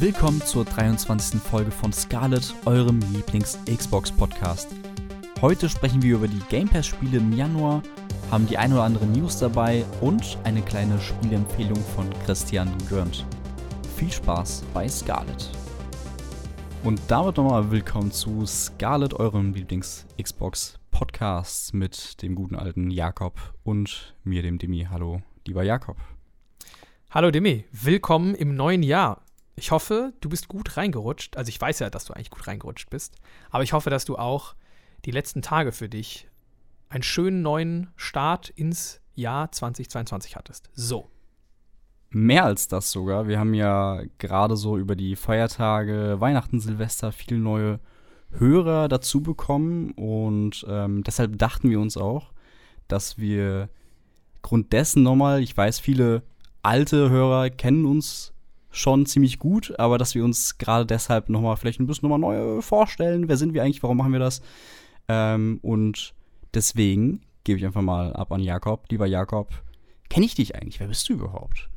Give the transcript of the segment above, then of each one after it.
Willkommen zur 23. Folge von Scarlet, eurem Lieblings-Xbox-Podcast. Heute sprechen wir über die Game Pass-Spiele im Januar, haben die ein oder andere News dabei und eine kleine Spielempfehlung von Christian Görnt. Viel Spaß bei Scarlet. Und damit nochmal willkommen zu Scarlet, eurem Lieblings-Xbox-Podcast mit dem guten alten Jakob und mir, dem Demi. Hallo, lieber Jakob. Hallo Demi, willkommen im neuen Jahr. Ich hoffe, du bist gut reingerutscht. Also ich weiß ja, dass du eigentlich gut reingerutscht bist. Aber ich hoffe, dass du auch die letzten Tage für dich einen schönen neuen Start ins Jahr 2022 hattest. So. Mehr als das sogar. Wir haben ja gerade so über die Feiertage, Weihnachten, Silvester viele neue Hörer dazu bekommen. Und ähm, deshalb dachten wir uns auch, dass wir Grund dessen nochmal, ich weiß, viele alte Hörer kennen uns schon ziemlich gut, aber dass wir uns gerade deshalb nochmal vielleicht ein bisschen nochmal neu vorstellen. Wer sind wir eigentlich? Warum machen wir das? Ähm, und deswegen gebe ich einfach mal ab an Jakob. Lieber Jakob, kenne ich dich eigentlich? Wer bist du überhaupt?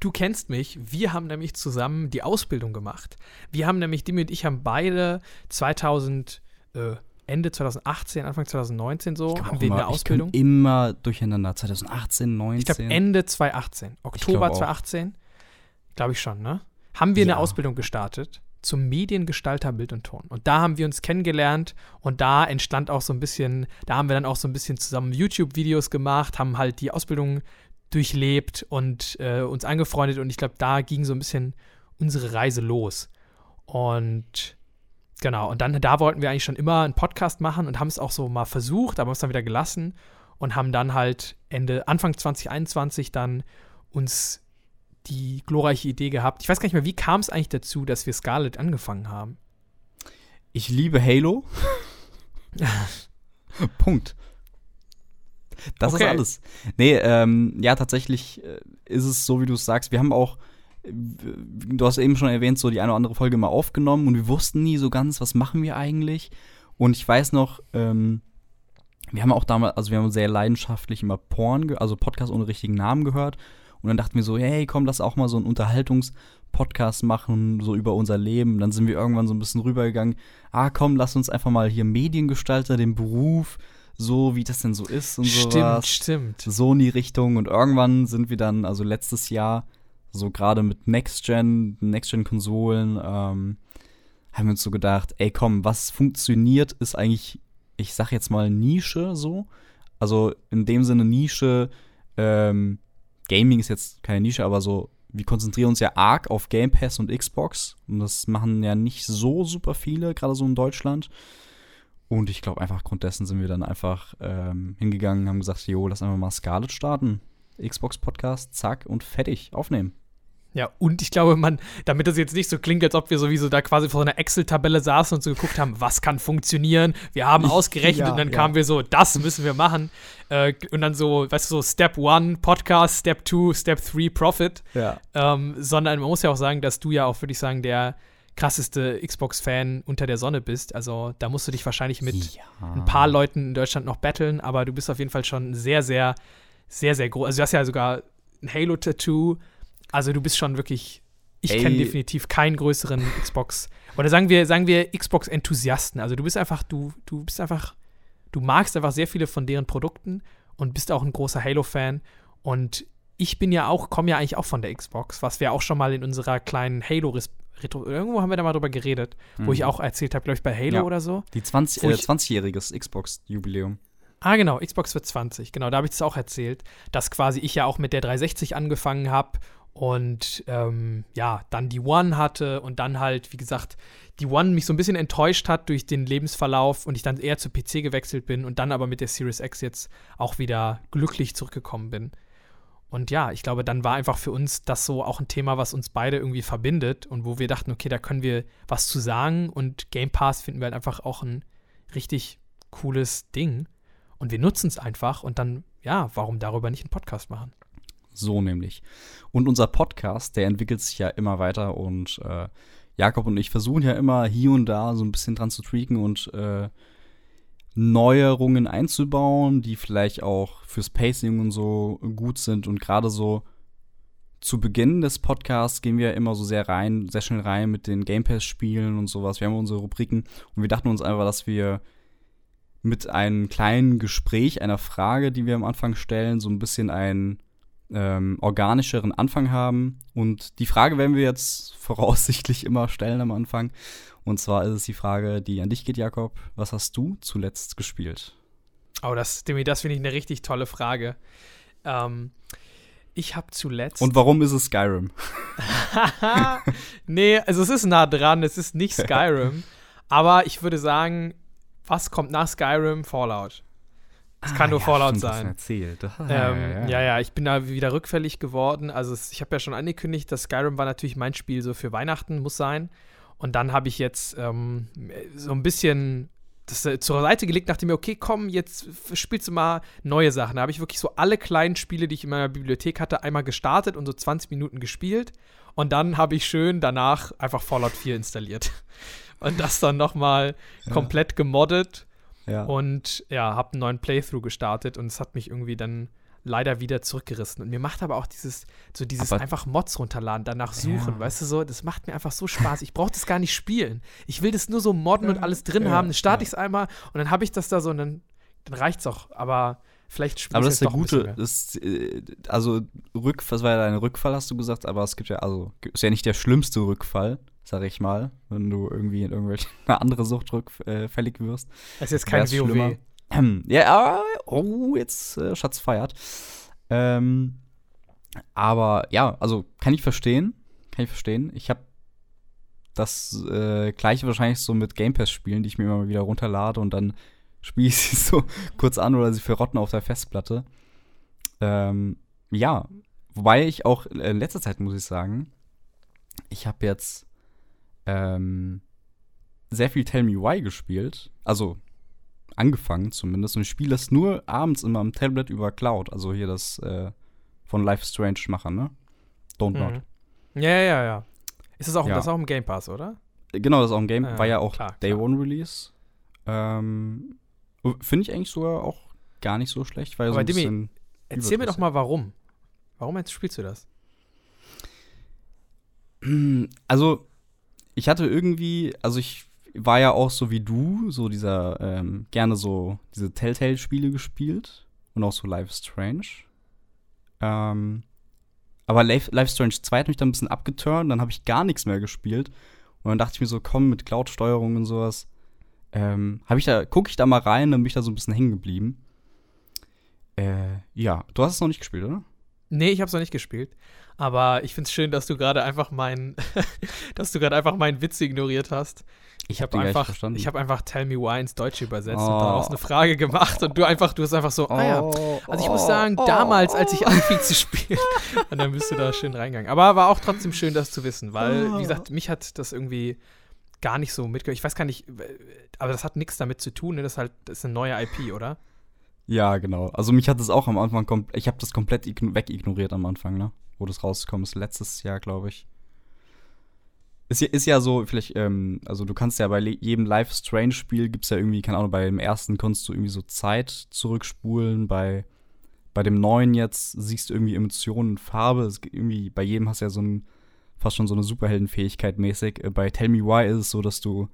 Du kennst mich. Wir haben nämlich zusammen die Ausbildung gemacht. Wir haben nämlich, Dimi und ich haben beide 2000, äh, Ende 2018, Anfang 2019 so, haben wir immer, eine Ausbildung. Immer durcheinander. 2018, 19. Ich glaube Ende 2018, Oktober 2018, glaube ich schon, ne? Haben wir ja. eine Ausbildung gestartet zum Mediengestalter Bild und Ton. Und da haben wir uns kennengelernt und da entstand auch so ein bisschen, da haben wir dann auch so ein bisschen zusammen YouTube-Videos gemacht, haben halt die Ausbildung durchlebt und äh, uns angefreundet und ich glaube, da ging so ein bisschen unsere Reise los. Und Genau, und dann da wollten wir eigentlich schon immer einen Podcast machen und haben es auch so mal versucht, aber haben es dann wieder gelassen und haben dann halt Ende, Anfang 2021 dann uns die glorreiche Idee gehabt. Ich weiß gar nicht mehr, wie kam es eigentlich dazu, dass wir Scarlet angefangen haben? Ich liebe Halo. Punkt. Das okay. ist alles. Nee, ähm, ja, tatsächlich äh, ist es so, wie du es sagst. Wir haben auch du hast eben schon erwähnt, so die eine oder andere Folge mal aufgenommen und wir wussten nie so ganz, was machen wir eigentlich. Und ich weiß noch, ähm, wir haben auch damals, also wir haben sehr leidenschaftlich immer Porn, also Podcast ohne richtigen Namen gehört. Und dann dachten wir so, hey, komm, lass auch mal so einen Unterhaltungspodcast machen, so über unser Leben. Dann sind wir irgendwann so ein bisschen rübergegangen, ah, komm, lass uns einfach mal hier Mediengestalter, den Beruf, so wie das denn so ist und stimmt, sowas. Stimmt, stimmt. So in die Richtung. Und irgendwann sind wir dann, also letztes Jahr, so gerade mit Next-Gen, Next-Gen-Konsolen, ähm, haben wir uns so gedacht, ey komm, was funktioniert, ist eigentlich, ich sag jetzt mal Nische so. Also in dem Sinne Nische, ähm, Gaming ist jetzt keine Nische, aber so, wir konzentrieren uns ja arg auf Game Pass und Xbox. Und das machen ja nicht so super viele, gerade so in Deutschland. Und ich glaube, einfach aufgrund dessen sind wir dann einfach ähm, hingegangen, haben gesagt, jo, lass einfach mal Scarlet starten. Xbox-Podcast, zack und fertig, aufnehmen. Ja, und ich glaube, man, damit das jetzt nicht so klingt, als ob wir sowieso da quasi vor einer Excel-Tabelle saßen und so geguckt haben, was kann funktionieren. Wir haben ausgerechnet ja, und dann ja. kamen wir so, das müssen wir machen. Äh, und dann so, weißt du, so Step 1 Podcast, Step 2, Step 3 Profit. Ja. Ähm, sondern man muss ja auch sagen, dass du ja auch, würde ich sagen, der krasseste Xbox-Fan unter der Sonne bist. Also da musst du dich wahrscheinlich mit ja. ein paar Leuten in Deutschland noch battlen, aber du bist auf jeden Fall schon sehr, sehr, sehr, sehr groß. Also du hast ja sogar ein Halo-Tattoo also du bist schon wirklich. Ich kenne definitiv keinen größeren Xbox. Oder sagen wir, sagen wir Xbox-Enthusiasten. Also du bist einfach, du, du bist einfach, du magst einfach sehr viele von deren Produkten und bist auch ein großer Halo-Fan. Und ich bin ja auch, komme ja eigentlich auch von der Xbox, was wir auch schon mal in unserer kleinen Halo Retro, irgendwo haben wir da mal drüber geredet, mhm. wo ich mhm. auch erzählt habe, glaube ich, bei Halo ja. oder so. Die 20, äh, 20-jähriges Xbox-Jubiläum. Ah, genau, Xbox wird 20. Genau, da habe ich das auch erzählt, dass quasi ich ja auch mit der 360 angefangen habe und ähm, ja, dann die One hatte und dann halt, wie gesagt, die One mich so ein bisschen enttäuscht hat durch den Lebensverlauf und ich dann eher zu PC gewechselt bin und dann aber mit der Series X jetzt auch wieder glücklich zurückgekommen bin. Und ja, ich glaube, dann war einfach für uns das so auch ein Thema, was uns beide irgendwie verbindet und wo wir dachten, okay, da können wir was zu sagen und Game Pass finden wir halt einfach auch ein richtig cooles Ding und wir nutzen es einfach und dann, ja, warum darüber nicht einen Podcast machen? So nämlich. Und unser Podcast, der entwickelt sich ja immer weiter und äh, Jakob und ich versuchen ja immer hier und da so ein bisschen dran zu tweaken und äh, Neuerungen einzubauen, die vielleicht auch fürs Pacing und so gut sind und gerade so zu Beginn des Podcasts gehen wir immer so sehr rein, sehr schnell rein mit den Game Pass-Spielen und sowas. Wir haben unsere Rubriken und wir dachten uns einfach, dass wir mit einem kleinen Gespräch, einer Frage, die wir am Anfang stellen, so ein bisschen einen ähm, organischeren Anfang haben. Und die Frage werden wir jetzt voraussichtlich immer stellen am Anfang. Und zwar ist es die Frage, die an dich geht, Jakob. Was hast du zuletzt gespielt? Oh, das, Demi, das finde ich eine richtig tolle Frage. Ähm, ich habe zuletzt. Und warum ist es Skyrim? nee, also es ist nah dran, es ist nicht Skyrim. aber ich würde sagen, was kommt nach Skyrim? Fallout. Es kann ah, nur ja, Fallout sein. Erzählt. Ah, ähm, ja, ja, ja, ja, ich bin da wieder rückfällig geworden. Also es, ich habe ja schon angekündigt, dass Skyrim war natürlich mein Spiel so für Weihnachten, muss sein. Und dann habe ich jetzt ähm, so ein bisschen das äh, zur Seite gelegt, dachte mir, okay, komm, jetzt spielst du mal neue Sachen. Da habe ich wirklich so alle kleinen Spiele, die ich in meiner Bibliothek hatte, einmal gestartet und so 20 Minuten gespielt. Und dann habe ich schön danach einfach Fallout 4 installiert. Und das dann nochmal ja. komplett gemoddet. Ja. Und ja, habe einen neuen Playthrough gestartet und es hat mich irgendwie dann leider wieder zurückgerissen. Und mir macht aber auch dieses, so dieses aber einfach Mods runterladen, danach suchen, ja. weißt du so, das macht mir einfach so Spaß. Ich brauche das gar nicht spielen. Ich will das nur so modden und alles drin ja, haben. Dann starte ich es einmal und dann habe ich das da so und dann, dann reicht's auch. Aber vielleicht spiele Aber das ist der gute, das, äh, also Rückfall, das war ja dein Rückfall, hast du gesagt, aber es gibt ja, also ist ja nicht der schlimmste Rückfall, sag ich mal, wenn du irgendwie in irgendwelche andere Sucht rückfällig wirst. Es ist jetzt kein WoW. Schlimmer. ja, oh, jetzt äh, Schatz feiert. Ähm, aber ja, also kann ich verstehen. Kann ich verstehen. Ich habe das äh, gleiche wahrscheinlich so mit Game Pass spielen, die ich mir immer mal wieder runterlade und dann spiele ich sie so kurz an oder sie verrotten auf der Festplatte. Ähm, ja, wobei ich auch äh, in letzter Zeit muss ich sagen, ich habe jetzt ähm, sehr viel Tell Me Why gespielt. Also angefangen zumindest. Und ich spiele das nur abends immer am Tablet über Cloud. Also hier das äh, von Life Strange machen, ne? Don't mhm. Not. Ja, ja, ja. Ist das auch, ja. das ist auch im Game Pass, oder? Genau, das ist auch im Game. Ja, war ja auch klar, Day klar. One Release. Ähm, Finde ich eigentlich sogar auch gar nicht so schlecht, weil Aber so ein Dimi, erzähl mir doch mal, warum. Warum jetzt spielst du das? Also, ich hatte irgendwie, also ich war ja auch so wie du, so dieser, ähm, gerne so diese Telltale-Spiele gespielt und auch so Life Strange. Ähm, aber Life, Life Strange 2 hat mich dann ein bisschen abgeturnt, dann habe ich gar nichts mehr gespielt. Und dann dachte ich mir so, komm, mit Cloud-Steuerung und sowas, ähm, ich da, gucke ich da mal rein, dann bin ich da so ein bisschen hängen geblieben. Äh, ja, du hast es noch nicht gespielt, oder? Nee, ich habe es noch nicht gespielt. Aber ich finde es schön, dass du gerade einfach meinen, dass du gerade einfach meinen Witz ignoriert hast. Ich habe einfach, ich habe einfach Tell Me Why ins Deutsche übersetzt oh. und daraus eine Frage gemacht und du einfach, du hast einfach so, oh. ah ja. Oh. Also ich muss sagen, oh. damals, als ich anfing zu spielen, und dann bist du da schön reingegangen. Aber war auch trotzdem schön, das zu wissen, weil, wie gesagt, mich hat das irgendwie gar nicht so mitgehört. Ich weiß gar nicht, aber das hat nichts damit zu tun, ne? das ist halt, das ist eine neue IP, oder? Ja, genau. Also mich hat das auch am Anfang, ich habe das komplett wegignoriert am Anfang, ne? Wo das rausgekommen ist, letztes Jahr, glaube ich. Ist ja, ist ja so, vielleicht, ähm, also du kannst ja bei jedem Live Strange-Spiel gibt es ja irgendwie, keine Ahnung, bei dem ersten konntest du irgendwie so Zeit zurückspulen, bei, bei dem neuen jetzt siehst du irgendwie Emotionen, Farbe, es, irgendwie, bei jedem hast du ja so ein, fast schon so eine Superheldenfähigkeit mäßig. Äh, bei Tell Me Why ist es so, dass du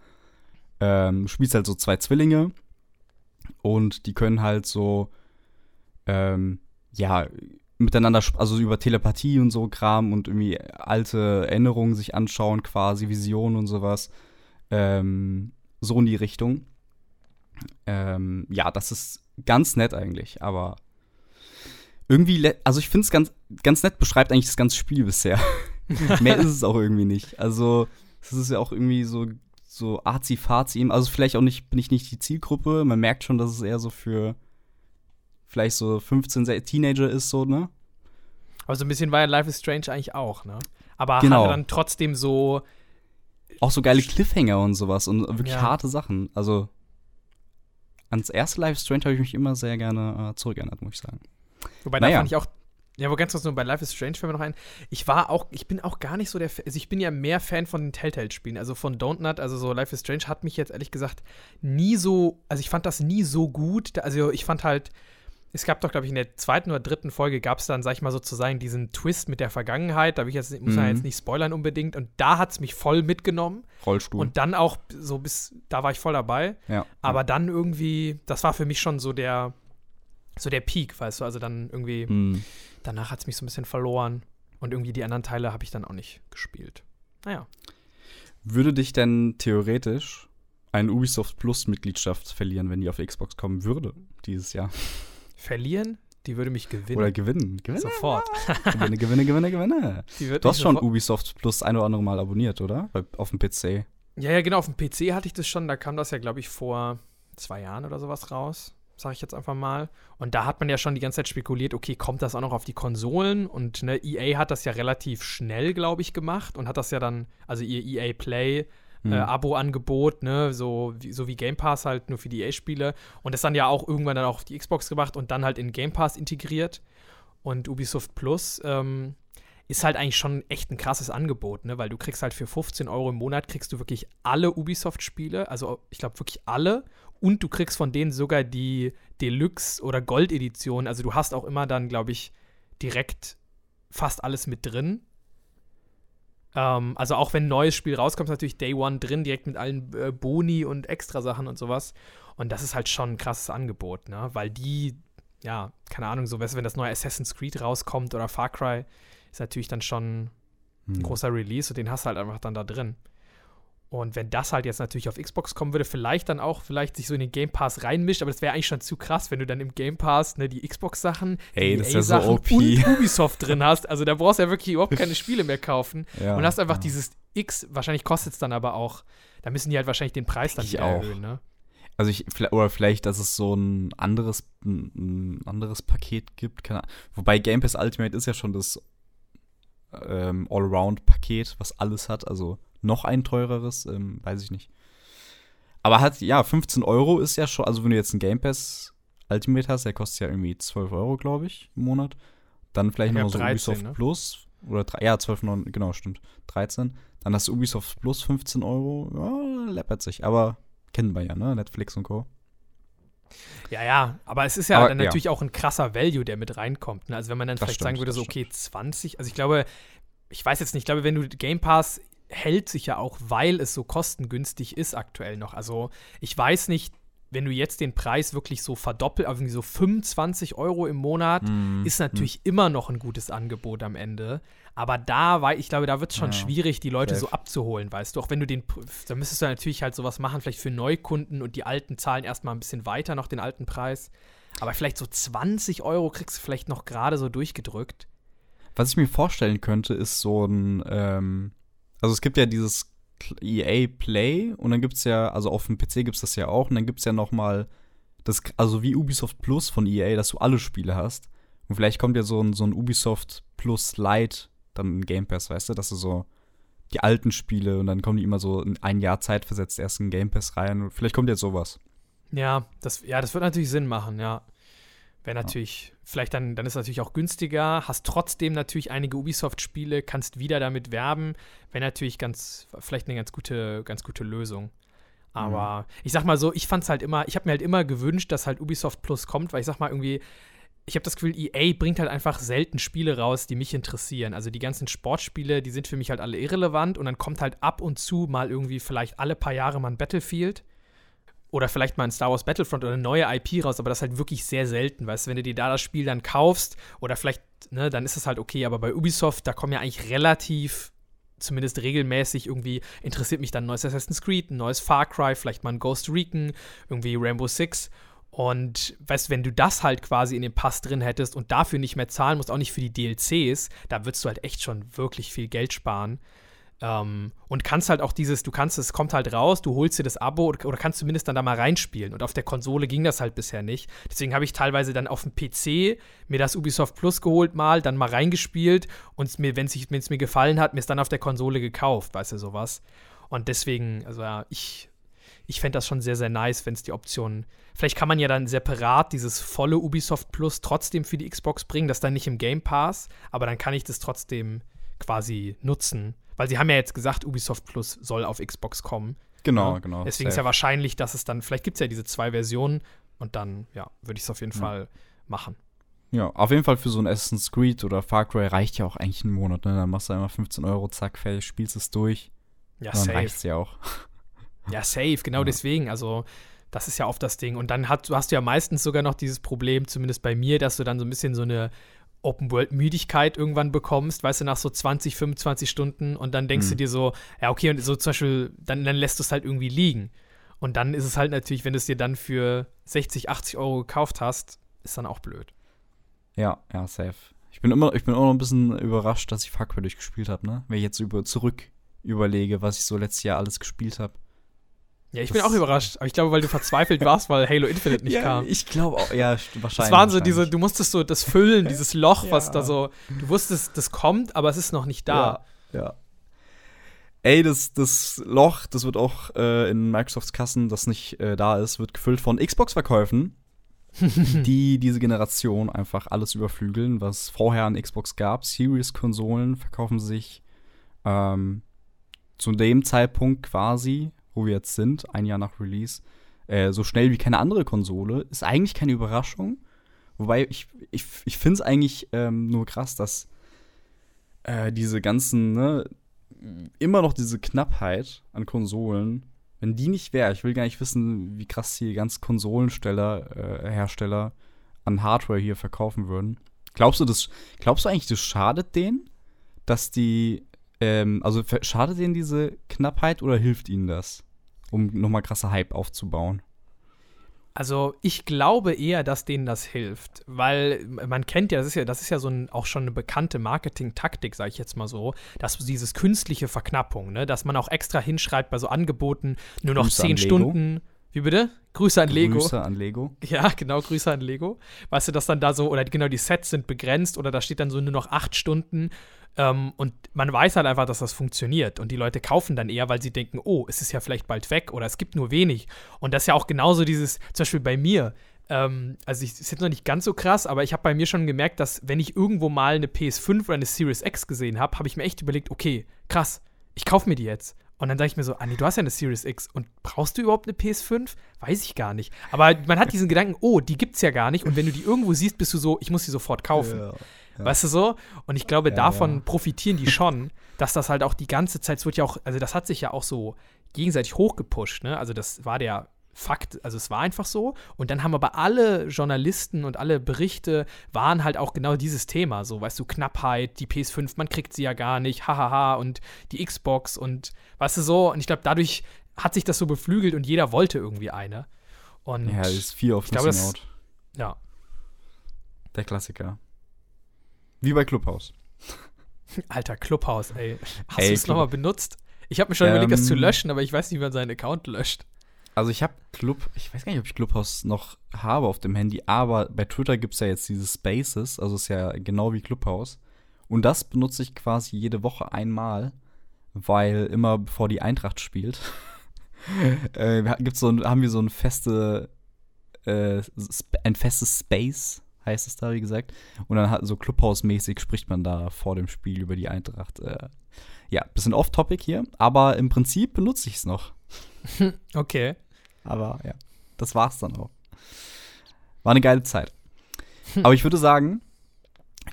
ähm, spielst halt so zwei Zwillinge und die können halt so, ähm, ja, miteinander, also über Telepathie und so Kram und irgendwie alte Erinnerungen sich anschauen, quasi Visionen und sowas. Ähm, so in die Richtung. Ähm, ja, das ist ganz nett eigentlich, aber irgendwie, also ich finde es ganz, ganz nett, beschreibt eigentlich das ganze Spiel bisher. Mehr ist es auch irgendwie nicht. Also, es ist ja auch irgendwie so, so arzi-fazi. Also, vielleicht auch nicht, bin ich nicht die Zielgruppe. Man merkt schon, dass es eher so für vielleicht so 15 Teenager ist, so, ne? Aber so ein bisschen war ja Life is Strange eigentlich auch, ne? Aber genau. dann trotzdem so. Auch so geile Cliffhanger und sowas und wirklich ja. harte Sachen. Also, ans erste Life is Strange habe ich mich immer sehr gerne äh, zurückerinnert, muss ich sagen. Wobei, naja. da fand ich auch ja, aber ganz kurz nur bei Life is Strange fällt mir noch ein. Ich war auch, ich bin auch gar nicht so der, also ich bin ja mehr Fan von den Telltale-Spielen, also von Don't Nut, also so Life is Strange hat mich jetzt ehrlich gesagt nie so, also ich fand das nie so gut. Also ich fand halt es gab doch, glaube ich, in der zweiten oder dritten Folge gab es dann, sag ich mal sozusagen, diesen Twist mit der Vergangenheit. Da ich jetzt, muss man mhm. jetzt nicht spoilern unbedingt. Und da hat es mich voll mitgenommen. Rollstuhl. Und dann auch so bis, da war ich voll dabei. Ja. Aber dann irgendwie, das war für mich schon so der, so der Peak, weißt du, also dann irgendwie, mhm. danach hat es mich so ein bisschen verloren. Und irgendwie die anderen Teile habe ich dann auch nicht gespielt. Naja. Würde dich denn theoretisch eine Ubisoft Plus Mitgliedschaft verlieren, wenn die auf Xbox kommen würde dieses Jahr? Verlieren? Die würde mich gewinnen. Oder gewinnen. Gewinne. Sofort. gewinne, gewinne, gewinne, gewinne. Du hast schon Ubisoft Plus ein oder andere Mal abonniert, oder? Auf dem PC. Ja, ja, genau. Auf dem PC hatte ich das schon. Da kam das ja, glaube ich, vor zwei Jahren oder sowas raus. Sage ich jetzt einfach mal. Und da hat man ja schon die ganze Zeit spekuliert, okay, kommt das auch noch auf die Konsolen? Und ne, EA hat das ja relativ schnell, glaube ich, gemacht und hat das ja dann, also ihr EA Play mhm. äh, Abo-Angebot, ne, so wie, so wie Game Pass halt nur für die EA-Spiele. Und das dann ja auch irgendwann dann auch auf die Xbox gemacht und dann halt in Game Pass integriert. Und Ubisoft Plus ähm, ist halt eigentlich schon echt ein krasses Angebot, ne? Weil du kriegst halt für 15 Euro im Monat kriegst du wirklich alle Ubisoft-Spiele, also ich glaube wirklich alle. Und du kriegst von denen sogar die Deluxe- oder Gold-Edition. Also du hast auch immer dann, glaube ich, direkt fast alles mit drin. Ähm, also auch wenn ein neues Spiel rauskommt, ist natürlich Day One drin, direkt mit allen äh, Boni und Extrasachen und sowas. Und das ist halt schon ein krasses Angebot, ne? Weil die, ja, keine Ahnung, so wenn das neue Assassin's Creed rauskommt oder Far Cry, ist natürlich dann schon ein hm. großer Release und den hast du halt einfach dann da drin. Und wenn das halt jetzt natürlich auf Xbox kommen würde, vielleicht dann auch vielleicht sich so in den Game Pass reinmischt, aber das wäre eigentlich schon zu krass, wenn du dann im Game Pass ne, die Xbox-Sachen, die das EA Sachen so und Ubisoft drin hast. Also da brauchst du ja wirklich überhaupt keine Spiele mehr kaufen. Ja, und hast einfach ja. dieses X, wahrscheinlich kostet es dann aber auch, da müssen die halt wahrscheinlich den Preis dann wieder erhöhen, ne? Also ich, oder vielleicht, dass es so ein anderes, ein anderes Paket gibt. Keine Wobei Game Pass Ultimate ist ja schon das ähm, Allround-Paket, was alles hat. Also noch ein teureres, ähm, weiß ich nicht. Aber hat, ja, 15 Euro ist ja schon, also wenn du jetzt einen Game Pass Ultimate hast, der kostet ja irgendwie 12 Euro, glaube ich, im Monat. Dann vielleicht noch so 13, Ubisoft ne? Plus. Oder, ja, 12, 9, genau, stimmt. 13. Dann hast du Ubisoft Plus 15 Euro. Ja, läppert sich. Aber kennen wir ja, ne? Netflix und Co. Ja, ja, aber es ist ja aber, dann natürlich ja. auch ein krasser Value, der mit reinkommt. Ne? Also wenn man dann das vielleicht stimmt, sagen würde, so okay, 20, also ich glaube, ich weiß jetzt nicht, ich glaube, wenn du Game Pass hält sich ja auch, weil es so kostengünstig ist aktuell noch. Also ich weiß nicht, wenn du jetzt den Preis wirklich so verdoppelt, also so 25 Euro im Monat, mm, ist natürlich mm. immer noch ein gutes Angebot am Ende. Aber da war, ich glaube, da wird es schon ja, schwierig, die Leute safe. so abzuholen, weißt du. Auch wenn du den, da müsstest du natürlich halt sowas machen, vielleicht für Neukunden und die alten zahlen erstmal ein bisschen weiter noch den alten Preis. Aber vielleicht so 20 Euro kriegst du vielleicht noch gerade so durchgedrückt. Was ich mir vorstellen könnte, ist so ein, ähm, also es gibt ja dieses EA Play und dann gibt es ja, also auf dem PC gibt es das ja auch und dann gibt es ja noch mal das, also wie Ubisoft Plus von EA, dass du alle Spiele hast. Und vielleicht kommt ja so ein, so ein Ubisoft Plus Lite dann in Game Pass, weißt du, dass du so die alten Spiele und dann kommen die immer so in ein Jahr Zeit versetzt erst in Game Pass rein. Vielleicht kommt jetzt sowas. Ja, das, ja, das wird natürlich Sinn machen, ja. Wäre natürlich. Vielleicht dann, dann ist es natürlich auch günstiger, hast trotzdem natürlich einige Ubisoft-Spiele, kannst wieder damit werben. Wäre natürlich ganz, vielleicht eine ganz gute, ganz gute Lösung. Aber mhm. ich sag mal so, ich fand's halt immer, ich habe mir halt immer gewünscht, dass halt Ubisoft Plus kommt, weil ich sag mal irgendwie, ich habe das Gefühl, EA bringt halt einfach selten Spiele raus, die mich interessieren. Also die ganzen Sportspiele, die sind für mich halt alle irrelevant und dann kommt halt ab und zu mal irgendwie vielleicht alle paar Jahre mal ein Battlefield oder vielleicht mal ein Star Wars Battlefront oder eine neue IP raus, aber das ist halt wirklich sehr selten, weißt du, wenn du dir da das Spiel dann kaufst oder vielleicht, ne, dann ist es halt okay, aber bei Ubisoft, da kommen ja eigentlich relativ, zumindest regelmäßig irgendwie, interessiert mich dann ein neues Assassin's Creed, ein neues Far Cry, vielleicht mal ein Ghost Recon, irgendwie Rainbow Six und weißt wenn du das halt quasi in dem Pass drin hättest und dafür nicht mehr zahlen musst, auch nicht für die DLCs, da würdest du halt echt schon wirklich viel Geld sparen. Ähm, und kannst halt auch dieses, du kannst, es kommt halt raus, du holst dir das Abo oder, oder, kannst zumindest dann da mal reinspielen. Und auf der Konsole ging das halt bisher nicht. Deswegen habe ich teilweise dann auf dem PC mir das Ubisoft Plus geholt mal, dann mal reingespielt und mir, wenn es mir gefallen hat, mir es dann auf der Konsole gekauft, weißt du, sowas. Und deswegen, also ja, ich, ich fände das schon sehr, sehr nice, wenn es die Option. Vielleicht kann man ja dann separat dieses volle Ubisoft Plus trotzdem für die Xbox bringen, das dann nicht im Game Pass, aber dann kann ich das trotzdem quasi nutzen weil sie haben ja jetzt gesagt, Ubisoft Plus soll auf Xbox kommen. Genau, ja? genau. Deswegen safe. ist ja wahrscheinlich, dass es dann, vielleicht gibt es ja diese zwei Versionen und dann, ja, würde ich es auf jeden mhm. Fall machen. Ja, auf jeden Fall für so ein Assassin's Creed oder Far Cry reicht ja auch eigentlich ein Monat. Ne? Dann machst du einmal 15 Euro, zack, fertig, spielst es durch. Ja, dann safe. reicht's ja auch. Ja, safe, genau ja. deswegen. Also, das ist ja oft das Ding. Und dann hat, hast du ja meistens sogar noch dieses Problem, zumindest bei mir, dass du dann so ein bisschen so eine Open-World-Müdigkeit irgendwann bekommst, weißt du, nach so 20, 25 Stunden und dann denkst mhm. du dir so, ja, okay, und so zum Beispiel, dann, dann lässt du es halt irgendwie liegen. Und dann ist es halt natürlich, wenn du es dir dann für 60, 80 Euro gekauft hast, ist dann auch blöd. Ja, ja, safe. Ich bin immer, ich bin auch noch ein bisschen überrascht, dass ich Far Cry durchgespielt habe, ne? Wenn ich jetzt über, zurück überlege, was ich so letztes Jahr alles gespielt habe. Ja, ich das bin auch überrascht, aber ich glaube, weil du verzweifelt warst, weil Halo Infinite nicht ja, kam. Ich glaube auch, ja, wahrscheinlich. Das waren so diese, du musstest so das füllen, dieses Loch, ja. was da so, du wusstest, das kommt, aber es ist noch nicht da. Ja. ja. Ey, das, das Loch, das wird auch äh, in Microsofts Kassen, das nicht äh, da ist, wird gefüllt von Xbox-Verkäufen, die diese Generation einfach alles überflügeln, was vorher an Xbox gab. Series-Konsolen verkaufen sich ähm, zu dem Zeitpunkt quasi wo wir jetzt sind, ein Jahr nach Release, äh, so schnell wie keine andere Konsole, ist eigentlich keine Überraschung. Wobei ich, ich, ich finde es eigentlich ähm, nur krass, dass äh, diese ganzen, ne, immer noch diese Knappheit an Konsolen, wenn die nicht wäre, ich will gar nicht wissen, wie krass die ganzen Konsolensteller, äh, Hersteller an Hardware hier verkaufen würden. Glaubst du, das, glaubst du eigentlich, das schadet denen, dass die ähm, also schadet ihnen diese Knappheit oder hilft ihnen das, um nochmal krasser Hype aufzubauen? Also ich glaube eher, dass denen das hilft, weil man kennt ja, das ist ja, das ist ja so ein, auch schon eine bekannte Marketing-Taktik, sage ich jetzt mal so, dass dieses künstliche Verknappung, ne, dass man auch extra hinschreibt bei so Angeboten nur noch zehn Stunden. Wie bitte? Grüße an Lego. Grüße an Lego. Ja, genau, Grüße an Lego. Weißt du, dass dann da so, oder genau, die Sets sind begrenzt oder da steht dann so nur noch acht Stunden ähm, und man weiß halt einfach, dass das funktioniert. Und die Leute kaufen dann eher, weil sie denken, oh, es ist ja vielleicht bald weg oder es gibt nur wenig. Und das ist ja auch genauso dieses, zum Beispiel bei mir. Ähm, also, es ist jetzt noch nicht ganz so krass, aber ich habe bei mir schon gemerkt, dass, wenn ich irgendwo mal eine PS5 oder eine Series X gesehen habe, habe ich mir echt überlegt, okay, krass, ich kaufe mir die jetzt. Und dann sage ich mir so, Anni, du hast ja eine Series X und brauchst du überhaupt eine PS5? Weiß ich gar nicht. Aber man hat diesen Gedanken, oh, die gibt's ja gar nicht. Und wenn du die irgendwo siehst, bist du so, ich muss die sofort kaufen. Ja. Ja. Weißt du so? Und ich glaube, ja, davon profitieren die schon, dass das halt auch die ganze Zeit, es wird ja auch, also das hat sich ja auch so gegenseitig hochgepusht, ne? Also das war der Fakt, also es war einfach so. Und dann haben aber alle Journalisten und alle Berichte waren halt auch genau dieses Thema. So, weißt du, Knappheit, die PS5, man kriegt sie ja gar nicht, hahaha, und die Xbox und weißt du so. Und ich glaube, dadurch hat sich das so beflügelt und jeder wollte irgendwie eine. Und ja, das ist viel auf Missing Out. Ja. Der Klassiker. Wie bei Clubhouse. Alter, Clubhouse, ey. Hast du es nochmal benutzt? Ich habe mir schon ähm, überlegt, das zu ähm, löschen, aber ich weiß nicht, wie man seinen Account löscht. Also ich habe Club, ich weiß gar nicht, ob ich Clubhouse noch habe auf dem Handy, aber bei Twitter gibt es ja jetzt diese Spaces, also ist ja genau wie Clubhouse. Und das benutze ich quasi jede Woche einmal, weil immer bevor die Eintracht spielt, äh, gibt's so ein, haben wir so ein feste, äh, ein festes Space, heißt es da, wie gesagt. Und dann hat so Clubhouse-mäßig spricht man da vor dem Spiel über die Eintracht. Äh, ja, bisschen off-topic hier, aber im Prinzip benutze ich es noch. okay. Aber ja, das war's dann auch. War eine geile Zeit. Aber ich würde sagen,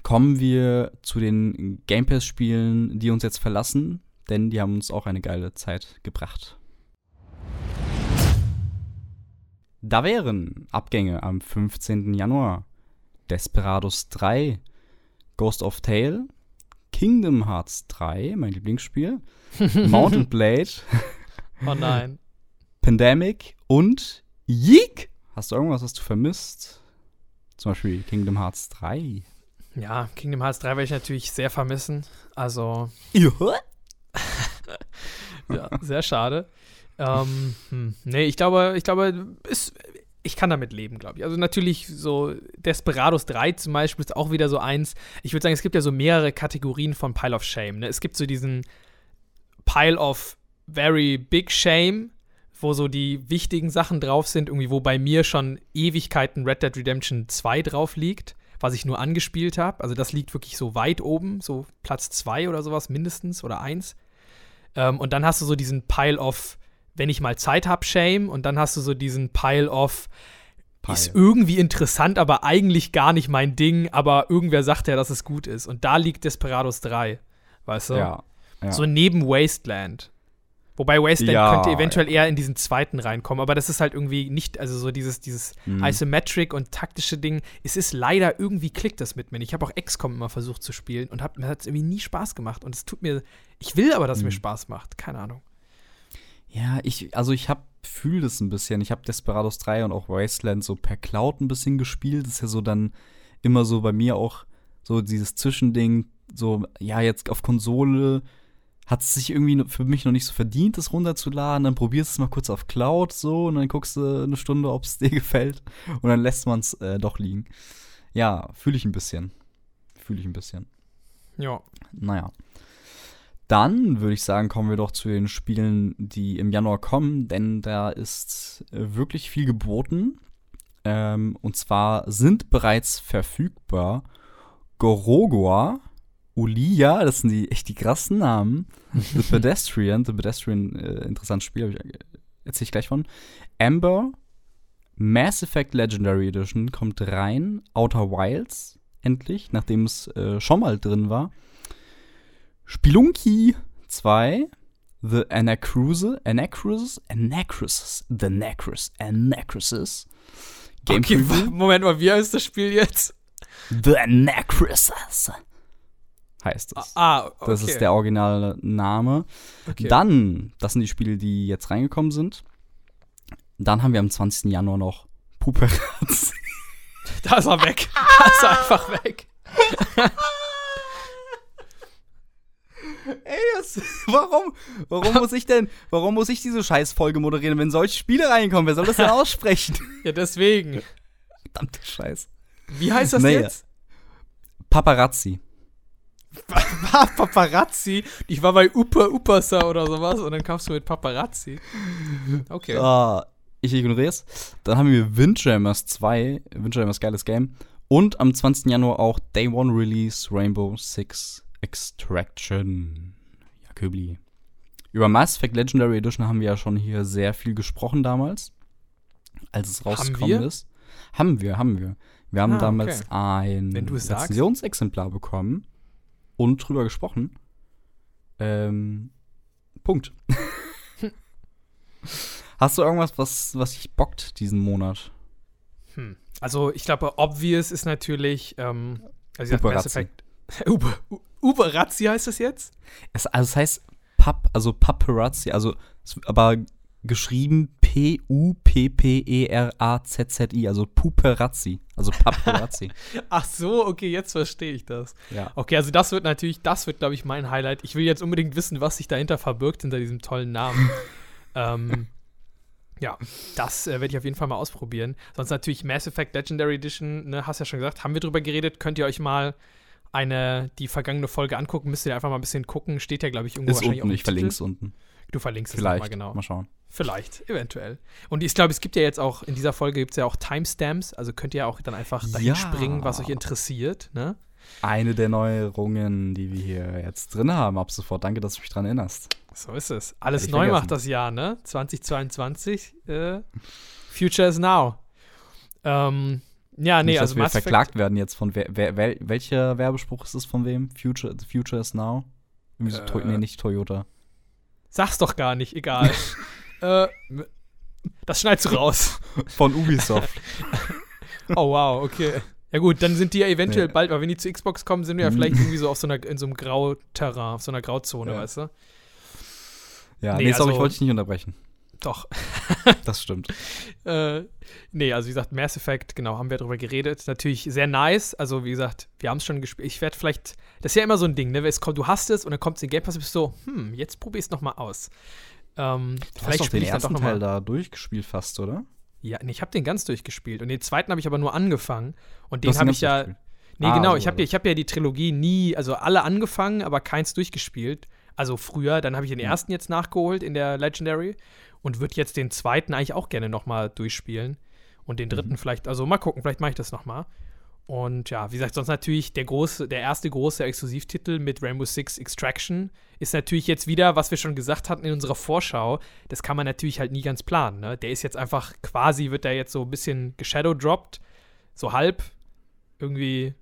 kommen wir zu den Game Pass-Spielen, die uns jetzt verlassen, denn die haben uns auch eine geile Zeit gebracht. Da wären Abgänge am 15. Januar. Desperados 3, Ghost of Tale, Kingdom Hearts 3, mein Lieblingsspiel, Mountain Blade. oh nein. Pandemic und Yeek. Hast du irgendwas, was du vermisst? Zum Beispiel Kingdom Hearts 3. Ja, Kingdom Hearts 3 werde ich natürlich sehr vermissen. Also. ja, sehr schade. ähm, hm, nee, ich glaube, ich glaube, es, ich kann damit leben, glaube ich. Also natürlich so Desperados 3 zum Beispiel ist auch wieder so eins. Ich würde sagen, es gibt ja so mehrere Kategorien von Pile of Shame. Ne? Es gibt so diesen Pile of Very Big Shame, wo so die wichtigen Sachen drauf sind, irgendwie, wo bei mir schon Ewigkeiten Red Dead Redemption 2 drauf liegt, was ich nur angespielt habe. Also das liegt wirklich so weit oben, so Platz 2 oder sowas mindestens oder 1. Ähm, und dann hast du so diesen Pile of wenn ich mal Zeit habe, Shame. Und dann hast du so diesen Pile of ist irgendwie interessant, aber eigentlich gar nicht mein Ding, aber irgendwer sagt ja, dass es gut ist. Und da liegt Desperados 3, weißt du? Ja. ja. So neben Wasteland. Wobei Wasteland ja, könnte eventuell ja. eher in diesen zweiten reinkommen, aber das ist halt irgendwie nicht, also so dieses, dieses mhm. Isometric und taktische Ding. Es ist leider irgendwie klickt das mit mir. Ich habe auch XCOM immer versucht zu spielen und hab, mir hat es irgendwie nie Spaß gemacht. Und es tut mir, ich will aber, dass es mhm. mir Spaß macht. Keine Ahnung. Ja, ich, also ich habe fühle das ein bisschen. Ich habe Desperados 3 und auch Wasteland so per Cloud ein bisschen gespielt. Das ist ja so dann immer so bei mir auch so dieses Zwischending, so, ja, jetzt auf Konsole hat es sich irgendwie für mich noch nicht so verdient, das runterzuladen. Dann probierst du es mal kurz auf Cloud so und dann guckst du eine Stunde, ob es dir gefällt. Und dann lässt man es äh, doch liegen. Ja, fühle ich ein bisschen. Fühle ich ein bisschen. Ja. Naja. Dann würde ich sagen, kommen wir doch zu den Spielen, die im Januar kommen, denn da ist äh, wirklich viel geboten. Ähm, und zwar sind bereits verfügbar Gorogoa, Ulia, das sind die echt die krassen Namen. The Pedestrian, The Pedestrian, äh, interessantes Spiel, äh, erzähle ich gleich von. Amber, Mass Effect Legendary Edition kommt rein. Outer Wilds, endlich, nachdem es äh, schon mal drin war. Spelunky 2, The Anacrusis, Anacrusis, Anacrusis, The Necros, Anacrusis. Game okay, Moment mal, wie heißt das Spiel jetzt? The Anacrusis heißt es. Ah, okay. Das ist der originale Name. Okay. Dann, das sind die Spiele, die jetzt reingekommen sind. Dann haben wir am 20. Januar noch Puperatz. Da ist er weg. Da ist er einfach weg. Ey, das, warum, warum muss ich denn, warum muss ich diese Scheißfolge moderieren, wenn solche Spiele reinkommen? Wer soll das denn aussprechen? ja, deswegen. Verdammte Scheiß. Wie heißt das naja. jetzt? Paparazzi. Paparazzi? Ich war bei Upa Upasa oder sowas und dann kamst du mit Paparazzi. Okay. Ah, ich ignoriere es. Dann haben wir Windjammers 2. Windjammers geiles Game. Und am 20. Januar auch Day One Release Rainbow Six Extraction. Ja, Köbli. Über Mass Effect Legendary Edition haben wir ja schon hier sehr viel gesprochen damals, als es rausgekommen haben ist. Haben wir, haben wir. Wir haben ah, damals okay. ein Rezensionsexemplar bekommen und drüber gesprochen. Ähm, Punkt. Hast du irgendwas, was, was dich bockt diesen Monat? Hm. Also, ich glaube, obvious ist natürlich, ähm, also ich Mass Effect. Uber, Uberazzi heißt das jetzt? Es, also es heißt Pap, also Paparazzi, also aber geschrieben P-U-P-P-E-R-A-Z-Z-I, also Puperazzi, also Paparazzi. Ach so, okay, jetzt verstehe ich das. Ja. Okay, also das wird natürlich, das wird, glaube ich, mein Highlight. Ich will jetzt unbedingt wissen, was sich dahinter verbirgt, hinter diesem tollen Namen. ähm, ja, das äh, werde ich auf jeden Fall mal ausprobieren. Sonst natürlich Mass Effect Legendary Edition, ne, hast ja schon gesagt, haben wir drüber geredet, könnt ihr euch mal eine, die vergangene Folge angucken, müsst ihr einfach mal ein bisschen gucken. Steht ja, glaube ich, irgendwo ist wahrscheinlich unten, ich verlinke es unten. Du verlinkst Vielleicht, es mal genau. Mal schauen. Vielleicht, eventuell. Und ich glaube, es gibt ja jetzt auch, in dieser Folge gibt es ja auch Timestamps, also könnt ihr auch dann einfach dahin ja. springen, was euch interessiert, ne? Eine der Neuerungen, die wir hier jetzt drin haben, ab sofort. Danke, dass du mich dran erinnerst. So ist es. Alles neu vergessen. macht das Jahr, ne? 2022. Äh, Future is now. Ähm, ja, nee, Nicht, also dass wir verklagt werden jetzt von wer, wer, welcher Werbespruch ist es von wem? Future, future is now? Irgendwie so, äh, nee, nicht Toyota. Sag's doch gar nicht, egal. äh, das schneidest du raus. Von Ubisoft. oh wow, okay. Ja gut, dann sind die ja eventuell nee. bald, aber wenn die zu Xbox kommen, sind wir ja vielleicht irgendwie so auf so einer, in so einem Grauterrain, auf so einer Grauzone, ja. weißt du? Ja, nee, nee sorry, also, ich wollte dich nicht unterbrechen. Doch. das stimmt. äh, nee, also wie gesagt, Mass Effect, genau, haben wir darüber geredet. Natürlich sehr nice. Also, wie gesagt, wir haben es schon gespielt. Ich werde vielleicht, das ist ja immer so ein Ding, ne? Kommt, du hast es und dann kommt es in Game Pass und bist so, hm, jetzt probier es nochmal aus. Ähm, du vielleicht hast doch den ersten doch Teil da durchgespielt fast, oder? Ja, nee, ich habe den ganz durchgespielt. Und den zweiten habe ich aber nur angefangen. Und den habe ich ja. Nee, ah, genau, so ich habe ja, hab ja die Trilogie nie, also alle angefangen, aber keins durchgespielt. Also früher, dann habe ich den ersten jetzt nachgeholt in der Legendary und würde jetzt den zweiten eigentlich auch gerne nochmal durchspielen. Und den dritten mhm. vielleicht, also mal gucken, vielleicht mache ich das nochmal. Und ja, wie gesagt, sonst natürlich der große, der erste große Exklusivtitel mit Rainbow Six Extraction ist natürlich jetzt wieder, was wir schon gesagt hatten in unserer Vorschau, das kann man natürlich halt nie ganz planen. Ne? Der ist jetzt einfach quasi, wird der jetzt so ein bisschen geshadowdropped, so halb irgendwie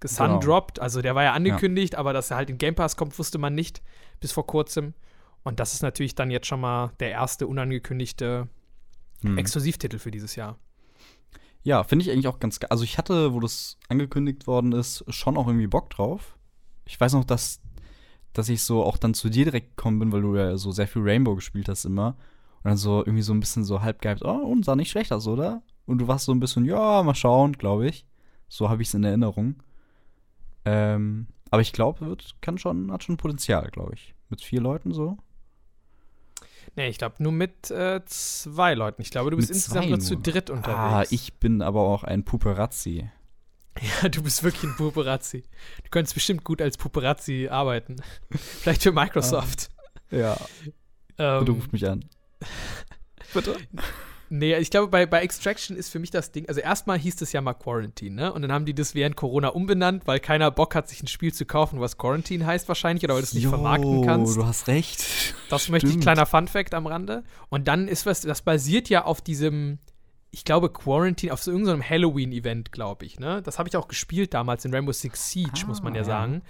gesundropped. Genau. Also der war ja angekündigt, ja. aber dass er halt in Game Pass kommt, wusste man nicht bis vor kurzem. Und das ist natürlich dann jetzt schon mal der erste unangekündigte hm. Exklusivtitel für dieses Jahr. Ja, finde ich eigentlich auch ganz geil. Also ich hatte, wo das angekündigt worden ist, schon auch irgendwie Bock drauf. Ich weiß noch, dass, dass ich so auch dann zu dir direkt gekommen bin, weil du ja so sehr viel Rainbow gespielt hast immer. Und dann so irgendwie so ein bisschen so halb gehypt, oh, und sah nicht schlecht aus, oder? Und du warst so ein bisschen, ja, mal schauen, glaube ich. So habe ich es in Erinnerung. Ähm, aber ich glaube, kann schon, hat schon Potenzial, glaube ich. Mit vier Leuten so. Nee, ich glaube nur mit äh, zwei Leuten. Ich glaube, du bist mit insgesamt nur zu dritt ah, unterwegs. Ah, ich bin aber auch ein Puperazzi. Ja, du bist wirklich ein Puperazzi. Du könntest bestimmt gut als Puperazzi arbeiten. Vielleicht für Microsoft. Ja. Ähm, Bitte ruft mich an. Bitte? Nee, ich glaube, bei, bei Extraction ist für mich das Ding, also erstmal hieß es ja mal Quarantine, ne? Und dann haben die das während Corona umbenannt, weil keiner Bock hat, sich ein Spiel zu kaufen, was Quarantine heißt wahrscheinlich, oder weil du es nicht jo, vermarkten kannst. du hast recht. Das Stimmt. möchte ich, kleiner Fun-Fact am Rande. Und dann ist was, das basiert ja auf diesem, ich glaube, Quarantine, auf so irgendeinem Halloween-Event, glaube ich, ne? Das habe ich auch gespielt damals in Rainbow Six Siege, ah, muss man ja, ja sagen.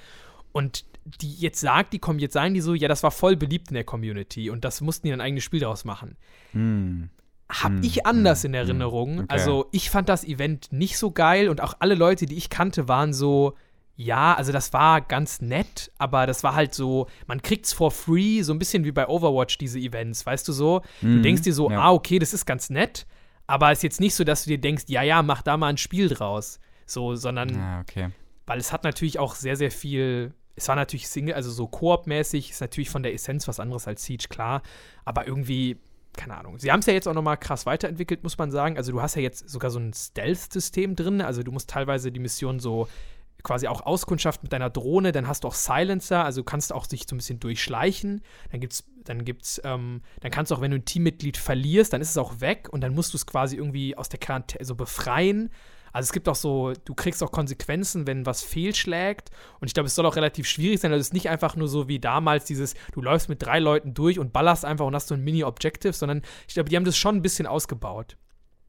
Und die jetzt sagt, die kommen, jetzt sagen die so, ja, das war voll beliebt in der Community und das mussten die ein eigenes Spiel daraus machen. Hm habe hm, ich anders hm, in hm. Erinnerung. Okay. Also ich fand das Event nicht so geil und auch alle Leute, die ich kannte, waren so, ja, also das war ganz nett, aber das war halt so, man kriegt's for free, so ein bisschen wie bei Overwatch diese Events, weißt du so? Mhm, du denkst dir so, ja. ah, okay, das ist ganz nett, aber es ist jetzt nicht so, dass du dir denkst, ja, ja, mach da mal ein Spiel draus. So, sondern, ja, okay. weil es hat natürlich auch sehr, sehr viel es war natürlich Single, also so Koop-mäßig, ist natürlich von der Essenz was anderes als Siege, klar. Aber irgendwie keine Ahnung. Sie haben es ja jetzt auch noch mal krass weiterentwickelt, muss man sagen. Also du hast ja jetzt sogar so ein Stealth-System drin. Also du musst teilweise die Mission so quasi auch Auskundschaft mit deiner Drohne, dann hast du auch Silencer, also du kannst auch dich so ein bisschen durchschleichen. Dann gibt's, dann gibt's, ähm, dann kannst du auch, wenn du ein Teammitglied verlierst, dann ist es auch weg und dann musst du es quasi irgendwie aus der Quarantäne so befreien. Also es gibt auch so, du kriegst auch Konsequenzen, wenn was fehlschlägt. Und ich glaube, es soll auch relativ schwierig sein. Also es ist nicht einfach nur so wie damals dieses, du läufst mit drei Leuten durch und ballerst einfach und hast so ein Mini-Objective, sondern ich glaube, die haben das schon ein bisschen ausgebaut.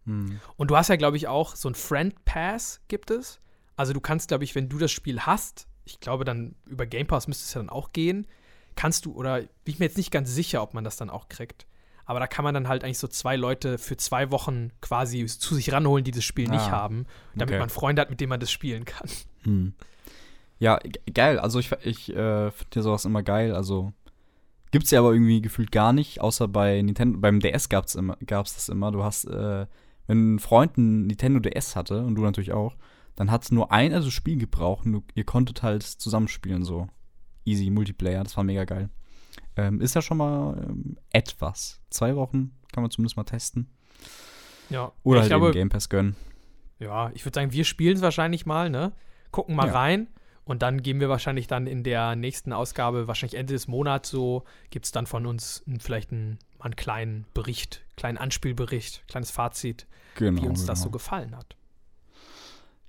Hm. Und du hast ja, glaube ich, auch so ein Friend Pass gibt es. Also du kannst, glaube ich, wenn du das Spiel hast, ich glaube dann über Game Pass müsste es ja dann auch gehen, kannst du, oder bin ich mir jetzt nicht ganz sicher, ob man das dann auch kriegt. Aber da kann man dann halt eigentlich so zwei Leute für zwei Wochen quasi zu sich ranholen, die das Spiel ah, nicht haben, damit okay. man Freunde hat, mit denen man das spielen kann. Hm. Ja, geil. Also ich, ich äh, finde sowas immer geil. Also gibt's ja aber irgendwie gefühlt gar nicht, außer bei Nintendo. Beim DS gab's immer, gab's das immer. Du hast, äh, wenn ein Freund ein Nintendo DS hatte und du natürlich auch, dann hat nur ein also Spiel gebraucht und du, ihr konntet halt zusammenspielen so. Easy Multiplayer, das war mega geil. Ähm, ist ja schon mal ähm, etwas. Zwei Wochen kann man zumindest mal testen. Ja. Oder halt glaube, Game Pass gönnen. Ja, ich würde sagen, wir spielen es wahrscheinlich mal, ne? Gucken mal ja. rein. Und dann geben wir wahrscheinlich dann in der nächsten Ausgabe, wahrscheinlich Ende des Monats so, gibt es dann von uns vielleicht einen, einen kleinen Bericht, kleinen Anspielbericht, kleines Fazit, genau, wie uns genau. das so gefallen hat.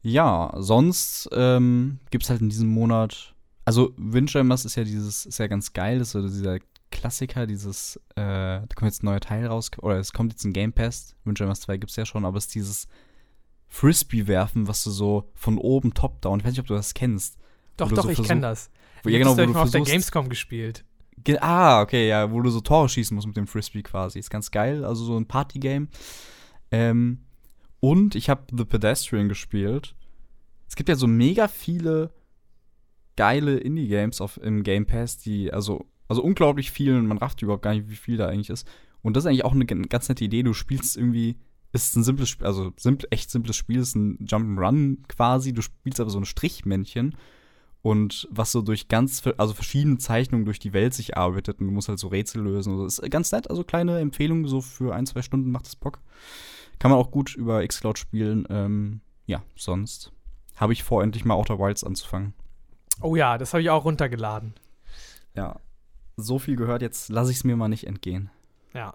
Ja, sonst ähm, gibt es halt in diesem Monat also Windjammers ist ja dieses, ist ja ganz geil, das ist so dieser Klassiker, dieses, äh, da kommt jetzt ein neuer Teil raus, oder es kommt jetzt ein Game Pass, Windjammers 2 gibt es ja schon, aber es ist dieses Frisbee-Werfen, was du so von oben top-down, ich weiß nicht, ob du das kennst. Doch, doch, so ich kenne das. Wo, ja, genau, wo du mal auf der Gamescom gespielt. Ah, okay, ja, wo du so Tore schießen musst mit dem Frisbee quasi. Ist ganz geil, also so ein Party-Game. Ähm, und ich habe The Pedestrian gespielt. Es gibt ja so mega viele geile Indie-Games im Game Pass, die, also, also unglaublich viel und man rafft überhaupt gar nicht, wie viel da eigentlich ist. Und das ist eigentlich auch eine ganz nette Idee. Du spielst irgendwie, ist ein simples Spiel, also simpl, echt simples Spiel, ist ein Jump'n'Run quasi. Du spielst aber so ein Strichmännchen und was so durch ganz, also verschiedene Zeichnungen durch die Welt sich arbeitet und du musst halt so Rätsel lösen. Das ist ganz nett, also kleine Empfehlung, so für ein, zwei Stunden macht es Bock. Kann man auch gut über Xcloud spielen. Ähm, ja, sonst habe ich vor, endlich mal Outer Wilds anzufangen. Oh ja, das habe ich auch runtergeladen. Ja. So viel gehört, jetzt lasse ich es mir mal nicht entgehen. Ja.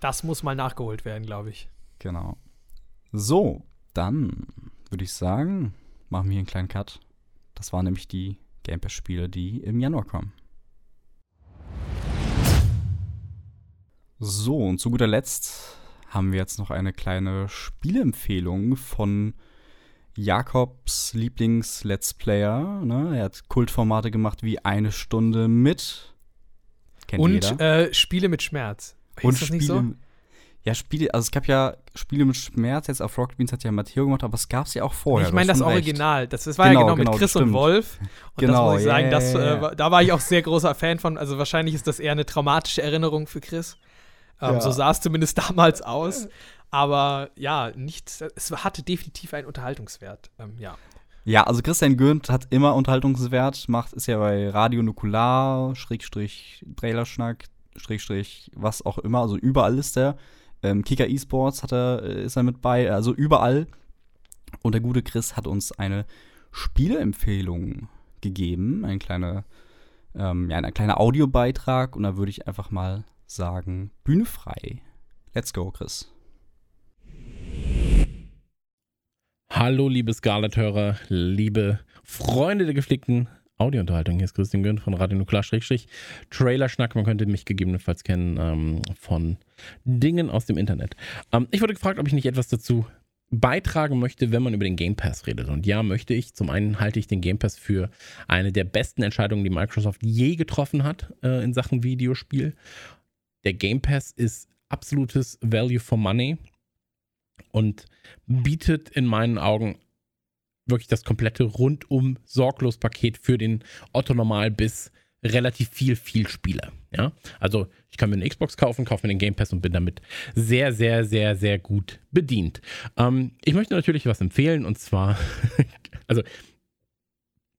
Das muss mal nachgeholt werden, glaube ich. Genau. So, dann würde ich sagen, machen wir hier einen kleinen Cut. Das waren nämlich die Game Pass-Spiele, die im Januar kommen. So, und zu guter Letzt haben wir jetzt noch eine kleine Spieleempfehlung von Jakobs Lieblings-Let's Player. Ne? Er hat Kultformate gemacht wie eine Stunde mit. Kennt und äh, Spiele mit Schmerz. Ist und das Spiele, nicht so? Ja, Spiele, also es gab ja Spiele mit Schmerz, jetzt auf Rocket Beans hat ja Matteo gemacht, aber es gab es ja auch vorher. Ich meine das Original, das, das war genau, ja genau mit genau, Chris und Wolf. Und genau, das muss ich sagen, yeah, das, äh, da war ich auch sehr großer Fan von. Also wahrscheinlich ist das eher eine traumatische Erinnerung für Chris. Ähm, ja. So sah es zumindest damals aus. Aber ja, nicht, es hatte definitiv einen Unterhaltungswert. Ähm, ja. Ja, also Christian Gürnt hat immer Unterhaltungswert, macht, ist ja bei Radio Nukular, Schrägstrich, Trailerschnack, Schrägstrich, was auch immer, also überall ist der. Ähm, Kicker Esports hat er, äh, ist er mit bei, also überall. Und der gute Chris hat uns eine Spieleempfehlung gegeben, ein kleiner, ähm, ja, ein kleiner Audiobeitrag. Und da würde ich einfach mal sagen, Bühne frei. Let's go, Chris. Hallo, liebe Scarlet-Hörer, liebe Freunde der gepflegten Audiounterhaltung. Hier ist Christian Gönn von Radio Nuklear. Trailer-Schnack, man könnte mich gegebenenfalls kennen ähm, von Dingen aus dem Internet. Ähm, ich wurde gefragt, ob ich nicht etwas dazu beitragen möchte, wenn man über den Game Pass redet. Und ja, möchte ich. Zum einen halte ich den Game Pass für eine der besten Entscheidungen, die Microsoft je getroffen hat äh, in Sachen Videospiel. Der Game Pass ist absolutes Value for Money und bietet in meinen Augen wirklich das komplette rundum sorglos Paket für den Otto Normal bis relativ viel, viel Spieler. Ja, also ich kann mir eine Xbox kaufen, kaufe mir den Game Pass und bin damit sehr, sehr, sehr, sehr gut bedient. Ähm, ich möchte natürlich was empfehlen und zwar, also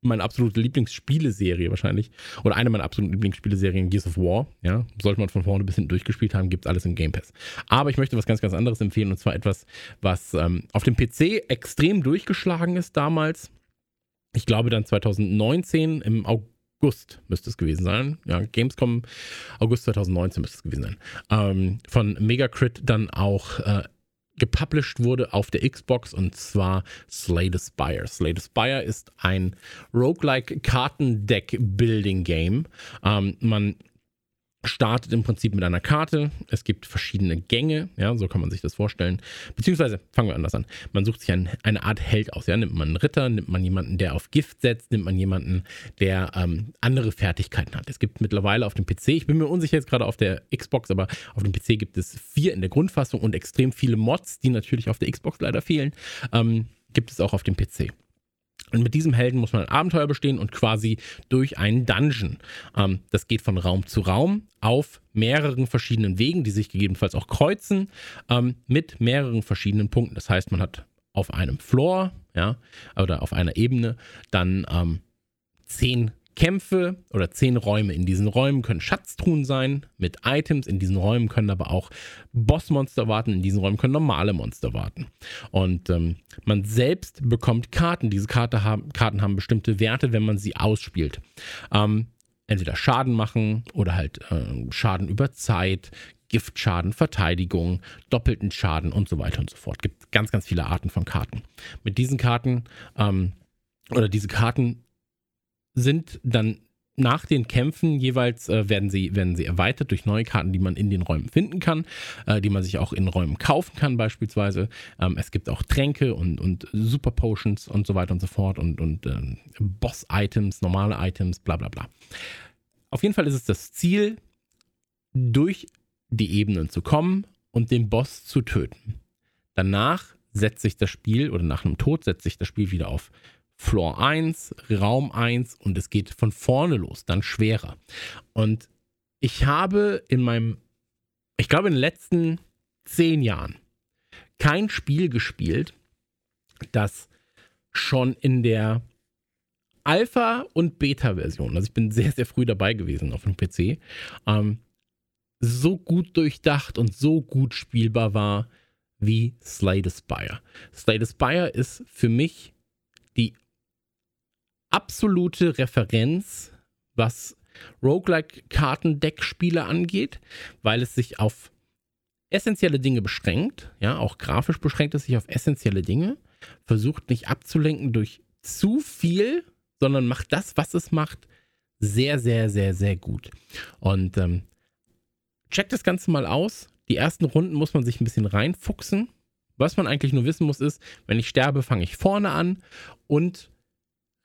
meine absolute Lieblingsspieleserie wahrscheinlich. Oder eine meiner absoluten Lieblingsspieleserien, Gears of War. Ja, sollte man von vorne bis hinten durchgespielt haben, gibt es alles im Game Pass. Aber ich möchte was ganz, ganz anderes empfehlen und zwar etwas, was ähm, auf dem PC extrem durchgeschlagen ist damals. Ich glaube dann 2019 im August müsste es gewesen sein. Ja, Gamescom August 2019 müsste es gewesen sein. Ähm, von Megacrit dann auch äh, gepublished wurde auf der Xbox und zwar Slay the Spire. Slay the Spire ist ein roguelike Kartendeck-Building-Game. Ähm, man startet im Prinzip mit einer Karte. Es gibt verschiedene Gänge, ja, so kann man sich das vorstellen. Beziehungsweise, fangen wir anders an. Man sucht sich ein, eine Art Held aus. Ja? Nimmt man einen Ritter, nimmt man jemanden, der auf Gift setzt, nimmt man jemanden, der ähm, andere Fertigkeiten hat. Es gibt mittlerweile auf dem PC, ich bin mir unsicher jetzt gerade auf der Xbox, aber auf dem PC gibt es vier in der Grundfassung und extrem viele Mods, die natürlich auf der Xbox leider fehlen, ähm, gibt es auch auf dem PC. Und mit diesem Helden muss man ein Abenteuer bestehen und quasi durch einen Dungeon. Ähm, das geht von Raum zu Raum auf mehreren verschiedenen Wegen, die sich gegebenenfalls auch kreuzen, ähm, mit mehreren verschiedenen Punkten. Das heißt, man hat auf einem Floor, ja, oder auf einer Ebene dann ähm, zehn Kämpfe oder zehn Räume. In diesen Räumen können Schatztruhen sein mit Items. In diesen Räumen können aber auch Bossmonster warten. In diesen Räumen können normale Monster warten. Und ähm, man selbst bekommt Karten. Diese Karte haben, Karten haben bestimmte Werte, wenn man sie ausspielt. Ähm, entweder Schaden machen oder halt äh, Schaden über Zeit, Giftschaden, Verteidigung, doppelten Schaden und so weiter und so fort. Gibt ganz, ganz viele Arten von Karten. Mit diesen Karten ähm, oder diese Karten sind dann nach den Kämpfen jeweils äh, werden, sie, werden sie erweitert durch neue Karten, die man in den Räumen finden kann, äh, die man sich auch in Räumen kaufen kann beispielsweise. Ähm, es gibt auch Tränke und, und Super Potions und so weiter und so fort und, und äh, Boss-Items, normale Items, bla bla bla. Auf jeden Fall ist es das Ziel, durch die Ebenen zu kommen und den Boss zu töten. Danach setzt sich das Spiel oder nach einem Tod setzt sich das Spiel wieder auf Floor 1, Raum 1 und es geht von vorne los, dann schwerer. Und ich habe in meinem, ich glaube in den letzten zehn Jahren kein Spiel gespielt, das schon in der Alpha- und Beta-Version, also ich bin sehr, sehr früh dabei gewesen auf dem PC, ähm, so gut durchdacht und so gut spielbar war wie Slay the Spire. Slay Spire ist für mich die absolute Referenz, was Roguelike-Kartendeck-Spiele angeht, weil es sich auf essentielle Dinge beschränkt, ja, auch grafisch beschränkt es sich auf essentielle Dinge, versucht nicht abzulenken durch zu viel, sondern macht das, was es macht, sehr, sehr, sehr, sehr gut. Und ähm, checkt das Ganze mal aus. Die ersten Runden muss man sich ein bisschen reinfuchsen. Was man eigentlich nur wissen muss, ist, wenn ich sterbe, fange ich vorne an und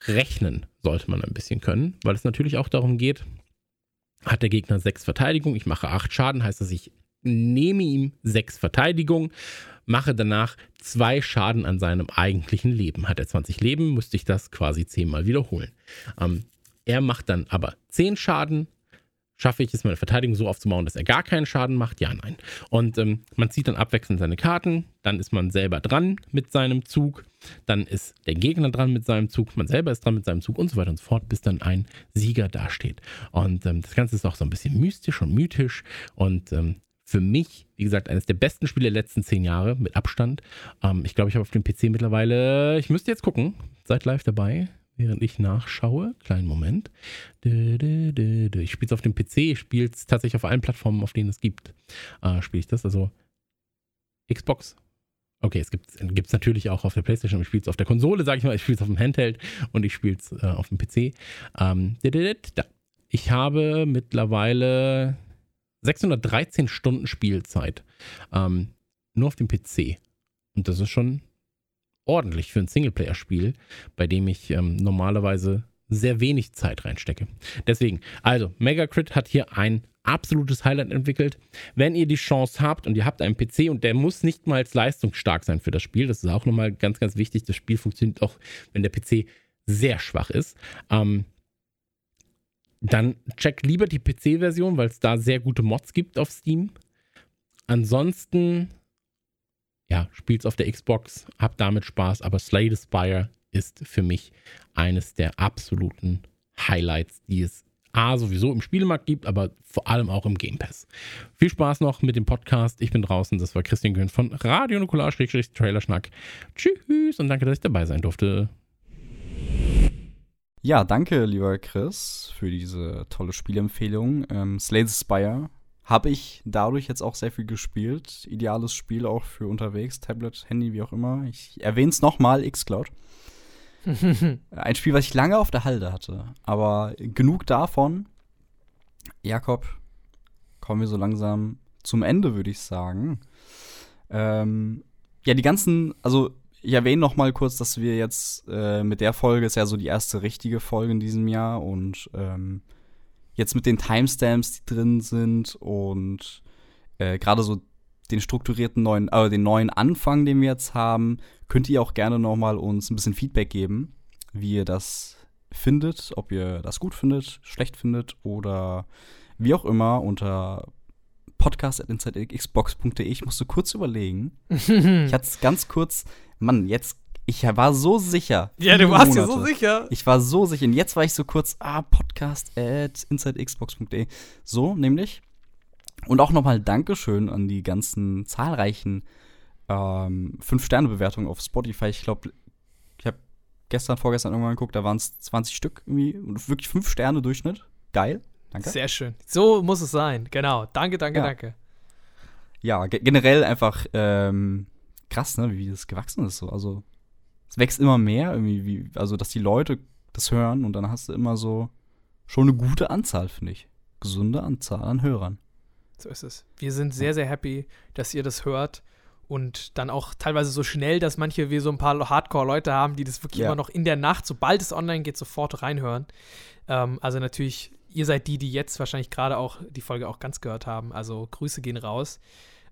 rechnen sollte man ein bisschen können, weil es natürlich auch darum geht, hat der Gegner sechs Verteidigung, ich mache acht Schaden, heißt das, ich nehme ihm sechs Verteidigung, mache danach zwei Schaden an seinem eigentlichen Leben. Hat er 20 Leben, müsste ich das quasi zehnmal wiederholen. Ähm, er macht dann aber zehn Schaden, Schaffe ich es, meine Verteidigung so aufzubauen, dass er gar keinen Schaden macht? Ja, nein. Und ähm, man zieht dann abwechselnd seine Karten, dann ist man selber dran mit seinem Zug, dann ist der Gegner dran mit seinem Zug, man selber ist dran mit seinem Zug und so weiter und so fort, bis dann ein Sieger dasteht. Und ähm, das Ganze ist auch so ein bisschen mystisch und mythisch und ähm, für mich, wie gesagt, eines der besten Spiele der letzten zehn Jahre mit Abstand. Ähm, ich glaube, ich habe auf dem PC mittlerweile, ich müsste jetzt gucken, seid live dabei, während ich nachschaue. Kleinen Moment. Ich spiele es auf dem PC, ich spiele es tatsächlich auf allen Plattformen, auf denen es gibt. Äh, spiele ich das, also Xbox. Okay, es gibt es natürlich auch auf der Playstation, ich spiele es auf der Konsole, sage ich mal, ich spiele es auf dem Handheld und ich spiele es äh, auf dem PC. Ähm, ich habe mittlerweile 613 Stunden Spielzeit. Ähm, nur auf dem PC. Und das ist schon ordentlich für ein Singleplayer-Spiel, bei dem ich ähm, normalerweise sehr wenig Zeit reinstecke. Deswegen, also, Megacrit hat hier ein absolutes Highlight entwickelt. Wenn ihr die Chance habt und ihr habt einen PC und der muss nicht mal leistungsstark sein für das Spiel, das ist auch nochmal ganz, ganz wichtig. Das Spiel funktioniert auch, wenn der PC sehr schwach ist. Ähm, dann checkt lieber die PC-Version, weil es da sehr gute Mods gibt auf Steam. Ansonsten ja, spielt's auf der Xbox, hab damit Spaß, aber Slay the Spire ist für mich eines der absoluten Highlights, die es A, sowieso im Spielemarkt gibt, aber vor allem auch im Game Pass. Viel Spaß noch mit dem Podcast. Ich bin draußen. Das war Christian Gön von Radio Nukular, Trailerschnack. Tschüss und danke, dass ich dabei sein durfte. Ja, danke, lieber Chris, für diese tolle Spielempfehlung. Ähm, Slay the Spire habe ich dadurch jetzt auch sehr viel gespielt. Ideales Spiel auch für unterwegs, Tablet, Handy, wie auch immer. Ich erwähne es nochmal, Xcloud. Ein Spiel, was ich lange auf der Halde hatte. Aber genug davon. Jakob, kommen wir so langsam zum Ende, würde ich sagen. Ähm, ja, die ganzen, also ich erwähne noch mal kurz, dass wir jetzt äh, mit der Folge ist ja so die erste richtige Folge in diesem Jahr und ähm, jetzt mit den Timestamps, die drin sind und äh, gerade so den strukturierten neuen, äh, den neuen Anfang, den wir jetzt haben, könnt ihr auch gerne noch mal uns ein bisschen Feedback geben, wie ihr das findet, ob ihr das gut findet, schlecht findet oder wie auch immer unter podcast.insidexbox.de. Ich musste kurz überlegen. ich hatte es ganz kurz, Mann, jetzt ich war so sicher. Ja, du warst ja so sicher. Ich war so sicher. Und jetzt war ich so kurz, ah, podcast at insidexbox.de. So, nämlich. Und auch nochmal Dankeschön an die ganzen zahlreichen ähm, 5-Sterne-Bewertungen auf Spotify. Ich glaube, ich habe gestern, vorgestern irgendwann geguckt, da waren es 20 Stück irgendwie. Und wirklich 5 Sterne Durchschnitt. Geil. Danke. Sehr schön. So muss es sein. Genau. Danke, danke, ja. danke. Ja, generell einfach ähm, krass, ne, wie das gewachsen ist. So. Also es wächst immer mehr, irgendwie, wie, also dass die Leute das hören und dann hast du immer so schon eine gute Anzahl, finde ich. Gesunde Anzahl an Hörern. So ist es. Wir sind sehr, sehr happy, dass ihr das hört und dann auch teilweise so schnell, dass manche wir so ein paar Hardcore-Leute haben, die das wirklich ja. immer noch in der Nacht, sobald es online geht, sofort reinhören. Ähm, also natürlich, ihr seid die, die jetzt wahrscheinlich gerade auch die Folge auch ganz gehört haben. Also Grüße gehen raus.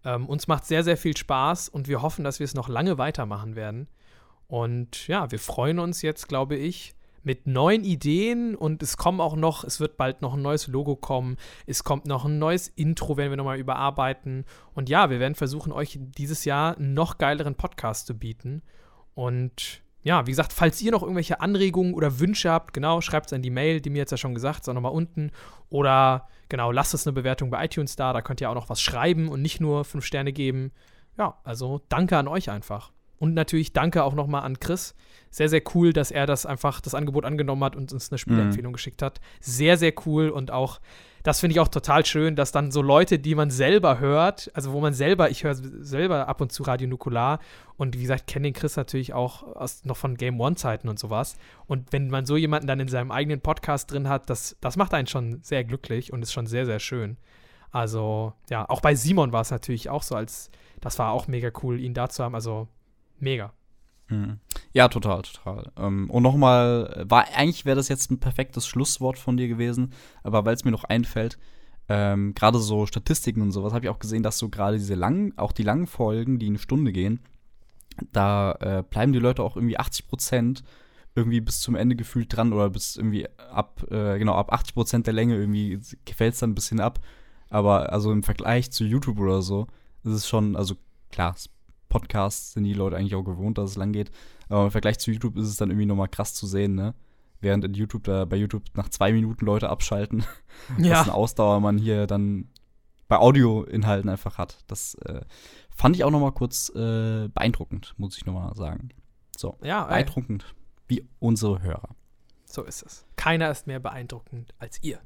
Ähm, uns macht sehr, sehr viel Spaß und wir hoffen, dass wir es noch lange weitermachen werden. Und ja, wir freuen uns jetzt, glaube ich, mit neuen Ideen und es kommen auch noch, es wird bald noch ein neues Logo kommen, es kommt noch ein neues Intro, werden wir nochmal überarbeiten. Und ja, wir werden versuchen, euch dieses Jahr einen noch geileren Podcast zu bieten. Und ja, wie gesagt, falls ihr noch irgendwelche Anregungen oder Wünsche habt, genau, schreibt es an die Mail, die mir jetzt ja schon gesagt, ist auch nochmal unten. Oder genau, lasst es eine Bewertung bei iTunes da, da könnt ihr auch noch was schreiben und nicht nur fünf Sterne geben. Ja, also danke an euch einfach. Und natürlich danke auch nochmal an Chris. Sehr, sehr cool, dass er das einfach, das Angebot angenommen hat und uns eine Spielempfehlung mhm. geschickt hat. Sehr, sehr cool und auch das finde ich auch total schön, dass dann so Leute, die man selber hört, also wo man selber, ich höre selber ab und zu Radio Nukular und wie gesagt, kenne den Chris natürlich auch aus, noch von Game One-Zeiten und sowas. Und wenn man so jemanden dann in seinem eigenen Podcast drin hat, das, das macht einen schon sehr glücklich und ist schon sehr, sehr schön. Also, ja, auch bei Simon war es natürlich auch so, als das war auch mega cool, ihn da zu haben. Also, mega. Mhm. Ja, total, total. Ähm, und nochmal, war eigentlich wäre das jetzt ein perfektes Schlusswort von dir gewesen, aber weil es mir noch einfällt, ähm, gerade so Statistiken und sowas, habe ich auch gesehen, dass so gerade diese langen, auch die langen Folgen, die eine Stunde gehen, da äh, bleiben die Leute auch irgendwie 80 Prozent irgendwie bis zum Ende gefühlt dran oder bis irgendwie ab, äh, genau, ab 80 Prozent der Länge irgendwie gefällt es dann ein bisschen ab. Aber also im Vergleich zu YouTube oder so, ist es schon, also klar, Podcasts sind die Leute eigentlich auch gewohnt, dass es lang geht. Aber im Vergleich zu YouTube ist es dann irgendwie nochmal krass zu sehen, ne? Während in YouTube da bei YouTube nach zwei Minuten Leute abschalten, ja. was eine Ausdauer man hier dann bei Audioinhalten einfach hat. Das äh, fand ich auch nochmal kurz äh, beeindruckend, muss ich nochmal sagen. So, ja, beeindruckend wie unsere Hörer. So ist es. Keiner ist mehr beeindruckend als ihr.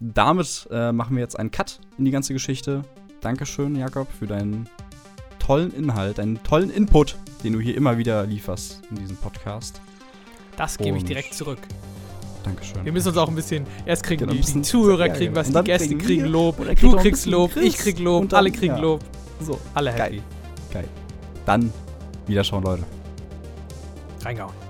Damit äh, machen wir jetzt einen Cut in die ganze Geschichte. Dankeschön, Jakob, für deinen tollen Inhalt, einen tollen Input, den du hier immer wieder lieferst in diesem Podcast. Das gebe ich direkt zurück. Dankeschön. Wir müssen uns auch ein bisschen, erst kriegen genau, die, die Zuhörer kriegen was, die Gäste kriegen Lob, du kriegst Lob, ich krieg Lob, dann, alle kriegen ja. Lob. So, alle happy. Geil. Geil. Dann, Wiederschauen, Leute. Reingehauen.